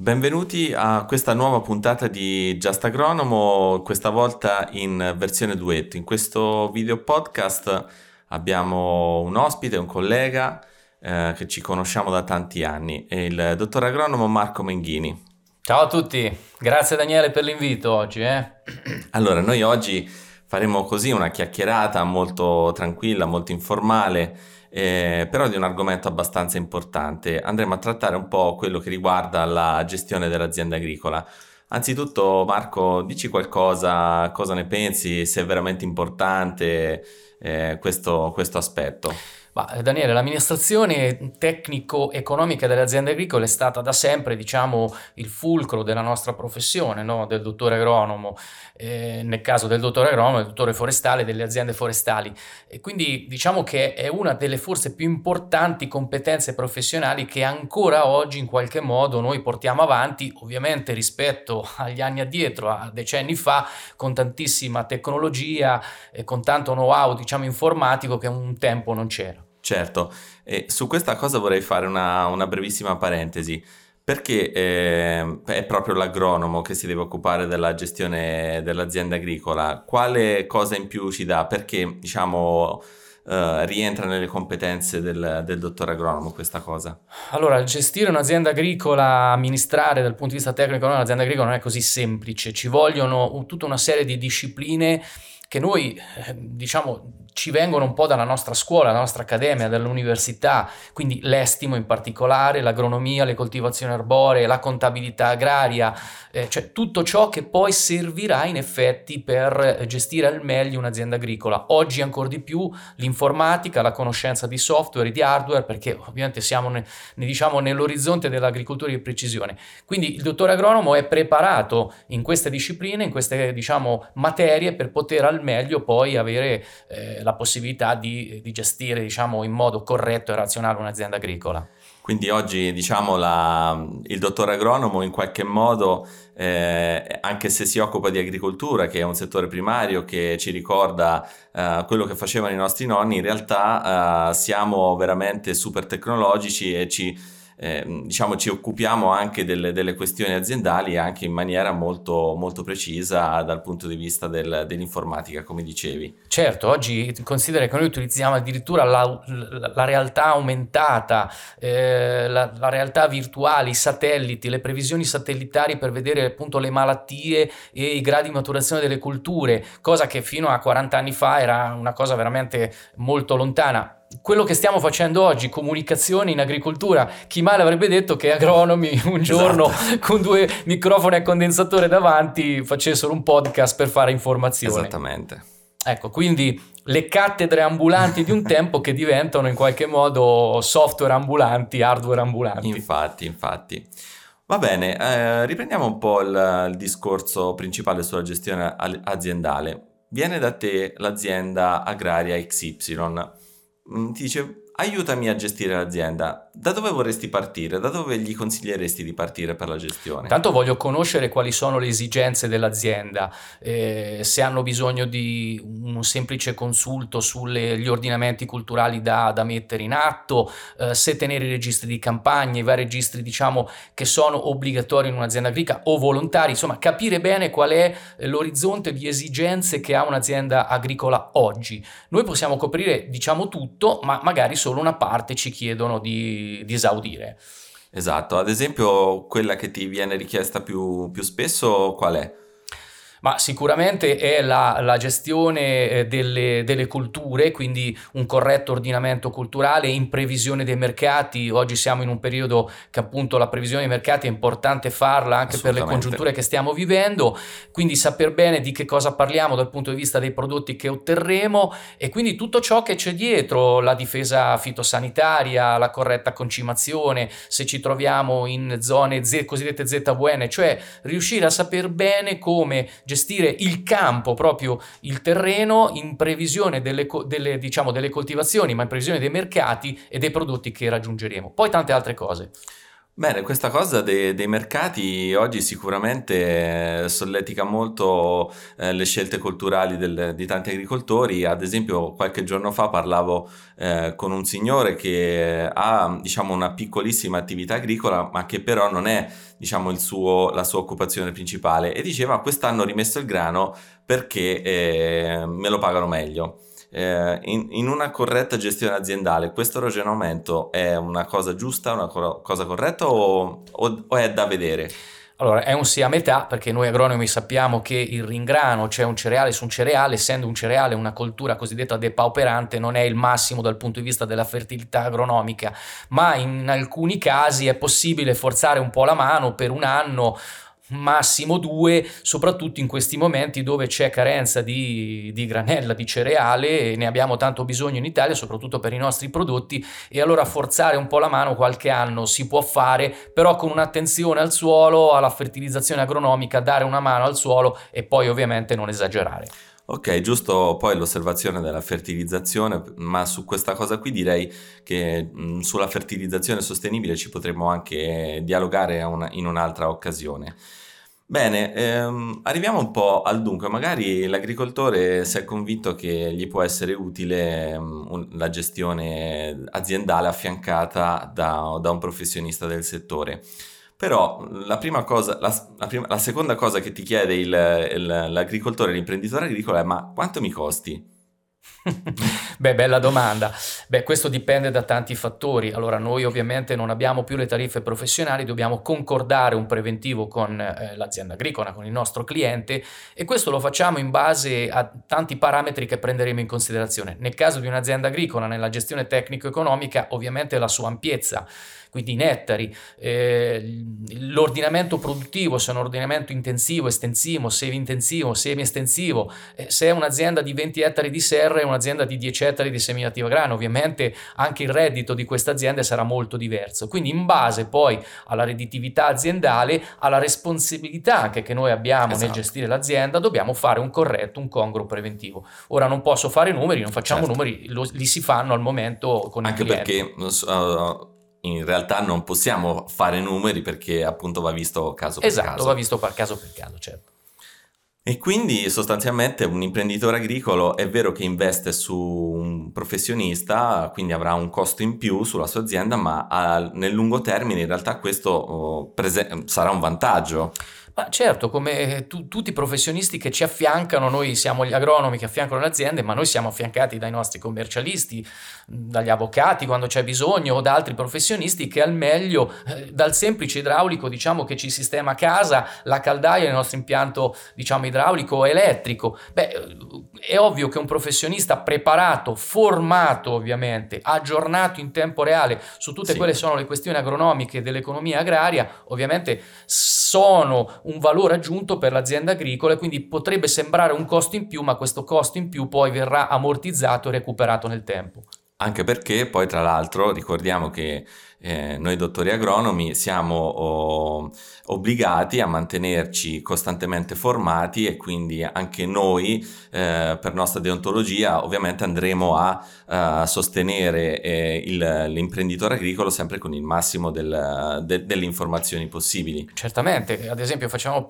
Benvenuti a questa nuova puntata di Just Agronomo, questa volta in versione duetto. In questo video podcast abbiamo un ospite, un collega eh, che ci conosciamo da tanti anni, è il dottor agronomo Marco Menghini. Ciao a tutti, grazie Daniele per l'invito oggi. Eh? Allora, noi oggi faremo così una chiacchierata molto tranquilla, molto informale eh, però di un argomento abbastanza importante. Andremo a trattare un po' quello che riguarda la gestione dell'azienda agricola. Anzitutto, Marco, dici qualcosa, cosa ne pensi, se è veramente importante eh, questo, questo aspetto. Ma, eh, Daniele, l'amministrazione tecnico-economica delle aziende agricole è stata da sempre, diciamo, il fulcro della nostra professione, no? del dottore agronomo, eh, nel caso del dottore agronomo, del dottore forestale, delle aziende forestali. E quindi diciamo che è una delle forse più importanti competenze professionali che ancora oggi in qualche modo noi portiamo avanti, ovviamente rispetto agli anni addietro, a decenni fa, con tantissima tecnologia e con tanto know-how, diciamo, informatico che un tempo non c'era. Certo, e su questa cosa vorrei fare una, una brevissima parentesi, perché eh, è proprio l'agronomo che si deve occupare della gestione dell'azienda agricola. Quale cosa in più ci dà? Perché, diciamo, Uh, rientra nelle competenze del, del, dottor agronomo questa cosa? Allora, gestire un'azienda agricola, amministrare dal punto di vista tecnico un'azienda agricola non è così semplice, ci vogliono tutta una serie di discipline che noi, eh, diciamo, ci vengono un po' dalla nostra scuola, dalla nostra accademia, dall'università, quindi l'estimo in particolare, l'agronomia, le coltivazioni arboree, la contabilità agraria, eh, cioè tutto ciò che poi servirà in effetti per gestire al meglio un'azienda agricola. Oggi ancora di più l'informatica, la conoscenza di software e di hardware, perché ovviamente siamo ne, ne, diciamo, nell'orizzonte dell'agricoltura di precisione. Quindi il dottore agronomo è preparato in queste discipline, in queste diciamo, materie per poter al meglio poi avere eh, la possibilità di, di gestire diciamo, in modo corretto e razionale un'azienda agricola. Quindi oggi diciamo la, il dottor agronomo in qualche modo, eh, anche se si occupa di agricoltura, che è un settore primario che ci ricorda eh, quello che facevano i nostri nonni, in realtà eh, siamo veramente super tecnologici e ci eh, diciamo, ci occupiamo anche delle, delle, questioni aziendali anche in maniera molto, molto precisa dal punto di vista del, dell'informatica, come dicevi. Certo, oggi considera che noi utilizziamo addirittura la, la, la realtà aumentata, eh, la, la, realtà virtuale, i satelliti, le previsioni satellitari per vedere appunto le malattie e i gradi di maturazione delle culture, cosa che fino a 40 anni fa era una cosa veramente molto lontana quello che stiamo facendo oggi, comunicazione in agricoltura, chi mai avrebbe detto che agronomi un giorno esatto. con due microfoni a condensatore davanti facessero un podcast per fare informazione? Esattamente. Ecco, quindi le cattedre ambulanti di un tempo che diventano in qualche modo software ambulanti, hardware ambulanti. Infatti, infatti. Va bene, eh, riprendiamo un po' il, il discorso principale sulla gestione aziendale. Viene da te l'azienda agraria XY 嗯的确 aiutami a gestire l'azienda. Da dove vorresti partire? Da dove gli consiglieresti di partire per la gestione? Tanto voglio conoscere quali sono le esigenze dell'azienda, eh, se hanno bisogno di un semplice consulto sugli ordinamenti culturali da, da mettere in atto, eh, se tenere i registri di campagna, i vari registri diciamo che sono obbligatori in un'azienda agricola o volontari, insomma capire bene qual è l'orizzonte di esigenze che ha un'azienda agricola oggi. Noi possiamo coprire diciamo tutto, ma magari solo una parte ci chiedono di di, esaudire. Esatto, ad esempio quella che ti viene richiesta più, più spesso qual è? Ma sicuramente è la, la gestione eh, delle, delle, culture, quindi un corretto ordinamento culturale in previsione dei mercati. Oggi siamo in un periodo che appunto la previsione dei mercati è importante farla anche per le congiunture che stiamo vivendo, quindi saper bene di che cosa parliamo dal punto di vista dei prodotti che otterremo e quindi tutto ciò che c'è dietro, la difesa fitosanitaria, la corretta concimazione, se ci troviamo in zone Z, cosiddette ZVN, cioè riuscire a saper bene come gestire il campo, proprio il terreno, in previsione delle, delle, diciamo, delle coltivazioni, ma in previsione dei mercati e dei prodotti che raggiungeremo. Poi tante altre cose. Bene, questa cosa dei, dei mercati oggi sicuramente solletica molto eh, le scelte culturali del, di tanti agricoltori. Ad esempio, qualche giorno fa parlavo eh, con un signore che ha diciamo, una piccolissima attività agricola, ma che però non è diciamo, suo, la sua occupazione principale e diceva quest'anno ho rimesso il grano perché eh, me lo pagano meglio eh, in, in, una corretta gestione aziendale questo ragionamento è una cosa giusta, una co- cosa corretta o, o, o è da vedere? Allora, è un sì a metà perché noi agronomi sappiamo che il ringrano, cioè un cereale su un cereale, essendo un cereale una coltura cosiddetta depauperante, non è il massimo dal punto di vista della fertilità agronomica, ma in alcuni casi è possibile forzare un po' la mano per un anno massimo due, soprattutto in questi momenti dove c'è carenza di, di, granella, di cereale, e ne abbiamo tanto bisogno in Italia, soprattutto per i nostri prodotti, e allora forzare un po' la mano qualche anno si può fare, però con un'attenzione al suolo, alla fertilizzazione agronomica, dare una mano al suolo e poi ovviamente non esagerare. Ok, giusto poi l'osservazione della fertilizzazione, ma su questa cosa qui direi che mh, sulla fertilizzazione sostenibile ci potremmo anche dialogare una, in un'altra occasione. Bene, ehm, arriviamo un po' al dunque, magari l'agricoltore si è convinto che gli può essere utile um, un, la gestione aziendale affiancata da, da un professionista del settore. Però la prima cosa, la, la, prima, la seconda cosa che ti chiede il, il, l'agricoltore, l'imprenditore agricolo è ma quanto mi costi? Beh, bella domanda. Beh, questo dipende da tanti fattori. Allora, noi ovviamente non abbiamo più le tariffe professionali, dobbiamo concordare un preventivo con eh, l'azienda agricola, con il nostro cliente e questo lo facciamo in base a tanti parametri che prenderemo in considerazione. Nel caso di un'azienda agricola, nella gestione tecnico-economica, ovviamente la sua ampiezza quindi nettari, eh, l'ordinamento produttivo, se è un ordinamento intensivo, estensivo, semi-intensivo, semi-estensivo, eh, se è un'azienda di 20 ettari di serra e un'azienda di 10 ettari di seminativa grano, ovviamente anche il reddito di questa azienda sarà molto diverso. Quindi in base poi alla redditività aziendale, alla responsabilità anche che noi abbiamo esatto. nel gestire l'azienda, dobbiamo fare un corretto, un congruo preventivo. Ora non posso fare numeri, non facciamo certo. numeri, lo, li si fanno al momento con anche il cliente. Anche perché uh, in realtà non possiamo fare numeri perché appunto va visto caso esatto, per caso. Esatto, va visto per caso per caso, certo. E quindi sostanzialmente un imprenditore agricolo è vero che investe su un professionista, quindi avrà un costo in più sulla sua azienda, ma a, nel lungo termine in realtà questo oh, prese- sarà un vantaggio. Ma certo, come tu, tutti i professionisti che ci affiancano, noi siamo gli agronomi che affiancano le aziende, ma noi siamo affiancati dai nostri commercialisti, dagli avvocati quando c'è bisogno o da altri professionisti che al meglio, eh, dal semplice idraulico diciamo che ci sistema a casa, la caldaia nel nostro impianto diciamo idraulico elettrico. Beh, è ovvio che un professionista preparato, formato ovviamente, aggiornato in tempo reale su tutte sì. quelle sono le questioni agronomiche dell'economia agraria, ovviamente sono un valore aggiunto per l'azienda agricola e quindi potrebbe sembrare un costo in più, ma questo costo in più poi verrà ammortizzato e recuperato nel tempo. Anche perché poi tra l'altro ricordiamo che eh, noi dottori agronomi siamo oh, obbligati a mantenerci costantemente formati e quindi anche noi eh, per nostra deontologia ovviamente andremo a, a sostenere eh, il, l'imprenditore agricolo sempre con il massimo del, de, delle informazioni possibili. Certamente, ad esempio facciamo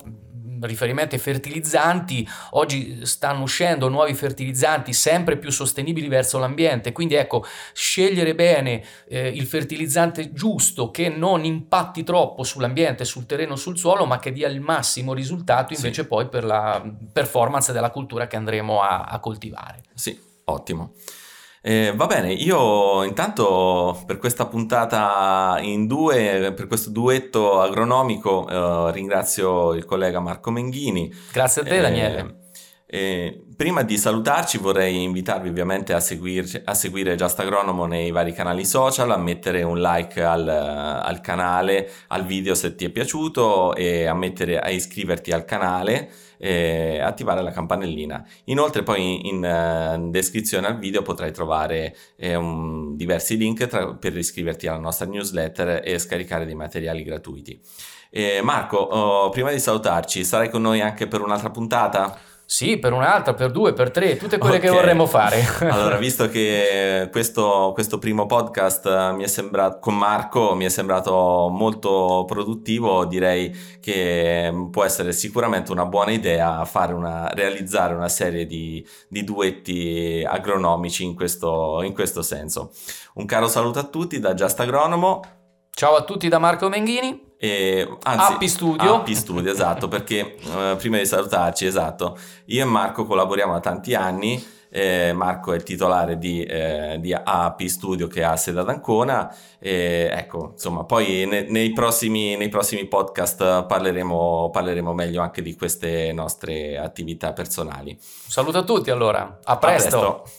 riferimento ai fertilizzanti, oggi stanno uscendo nuovi fertilizzanti sempre più sostenibili verso l'ambiente, quindi ecco, scegliere bene eh, il fertilizzante giusto che non impatti troppo sull'ambiente, sul terreno, sul suolo, ma che dia il massimo risultato invece sì. poi per la performance della cultura che andremo a, a coltivare. Sì, ottimo. Eh, va bene, io intanto per questa puntata in due, per questo duetto agronomico, eh, ringrazio il collega Marco Menghini. Grazie a te, eh, Daniele. Eh, prima di salutarci vorrei invitarvi ovviamente a, seguirci, a seguire Just Agronomo nei vari canali social, a mettere un like al, al, canale, al video se ti è piaciuto e a, mettere, a iscriverti al canale e attivare la campanellina. Inoltre poi in, in uh, descrizione al video potrai trovare eh, un, diversi link tra, per iscriverti alla nostra newsletter e scaricare dei materiali gratuiti. Eh, Marco, oh, prima di salutarci, sarai con noi anche per un'altra puntata? Sì, per un'altra, per due, per tre, tutte quelle okay. che vorremmo fare. allora, visto che questo, questo, primo podcast mi è sembrato, con Marco mi è sembrato molto produttivo, direi che può essere sicuramente una buona idea fare una, realizzare una serie di, di duetti agronomici in questo, in questo senso. Un caro saluto a tutti da Just Agronomo. Ciao a tutti da Marco Menghini. E, anzi, Appi Studio. Appi Studio, esatto, perché uh, prima di salutarci, esatto, io e Marco collaboriamo da tanti anni. Eh, Marco è il titolare di, eh, di AP Studio che ha sede ad Ancona. E, ecco, insomma, poi ne, nei, prossimi, nei, prossimi, podcast parleremo, parleremo, meglio anche di queste nostre attività personali. Un saluto a tutti allora, a presto. A presto.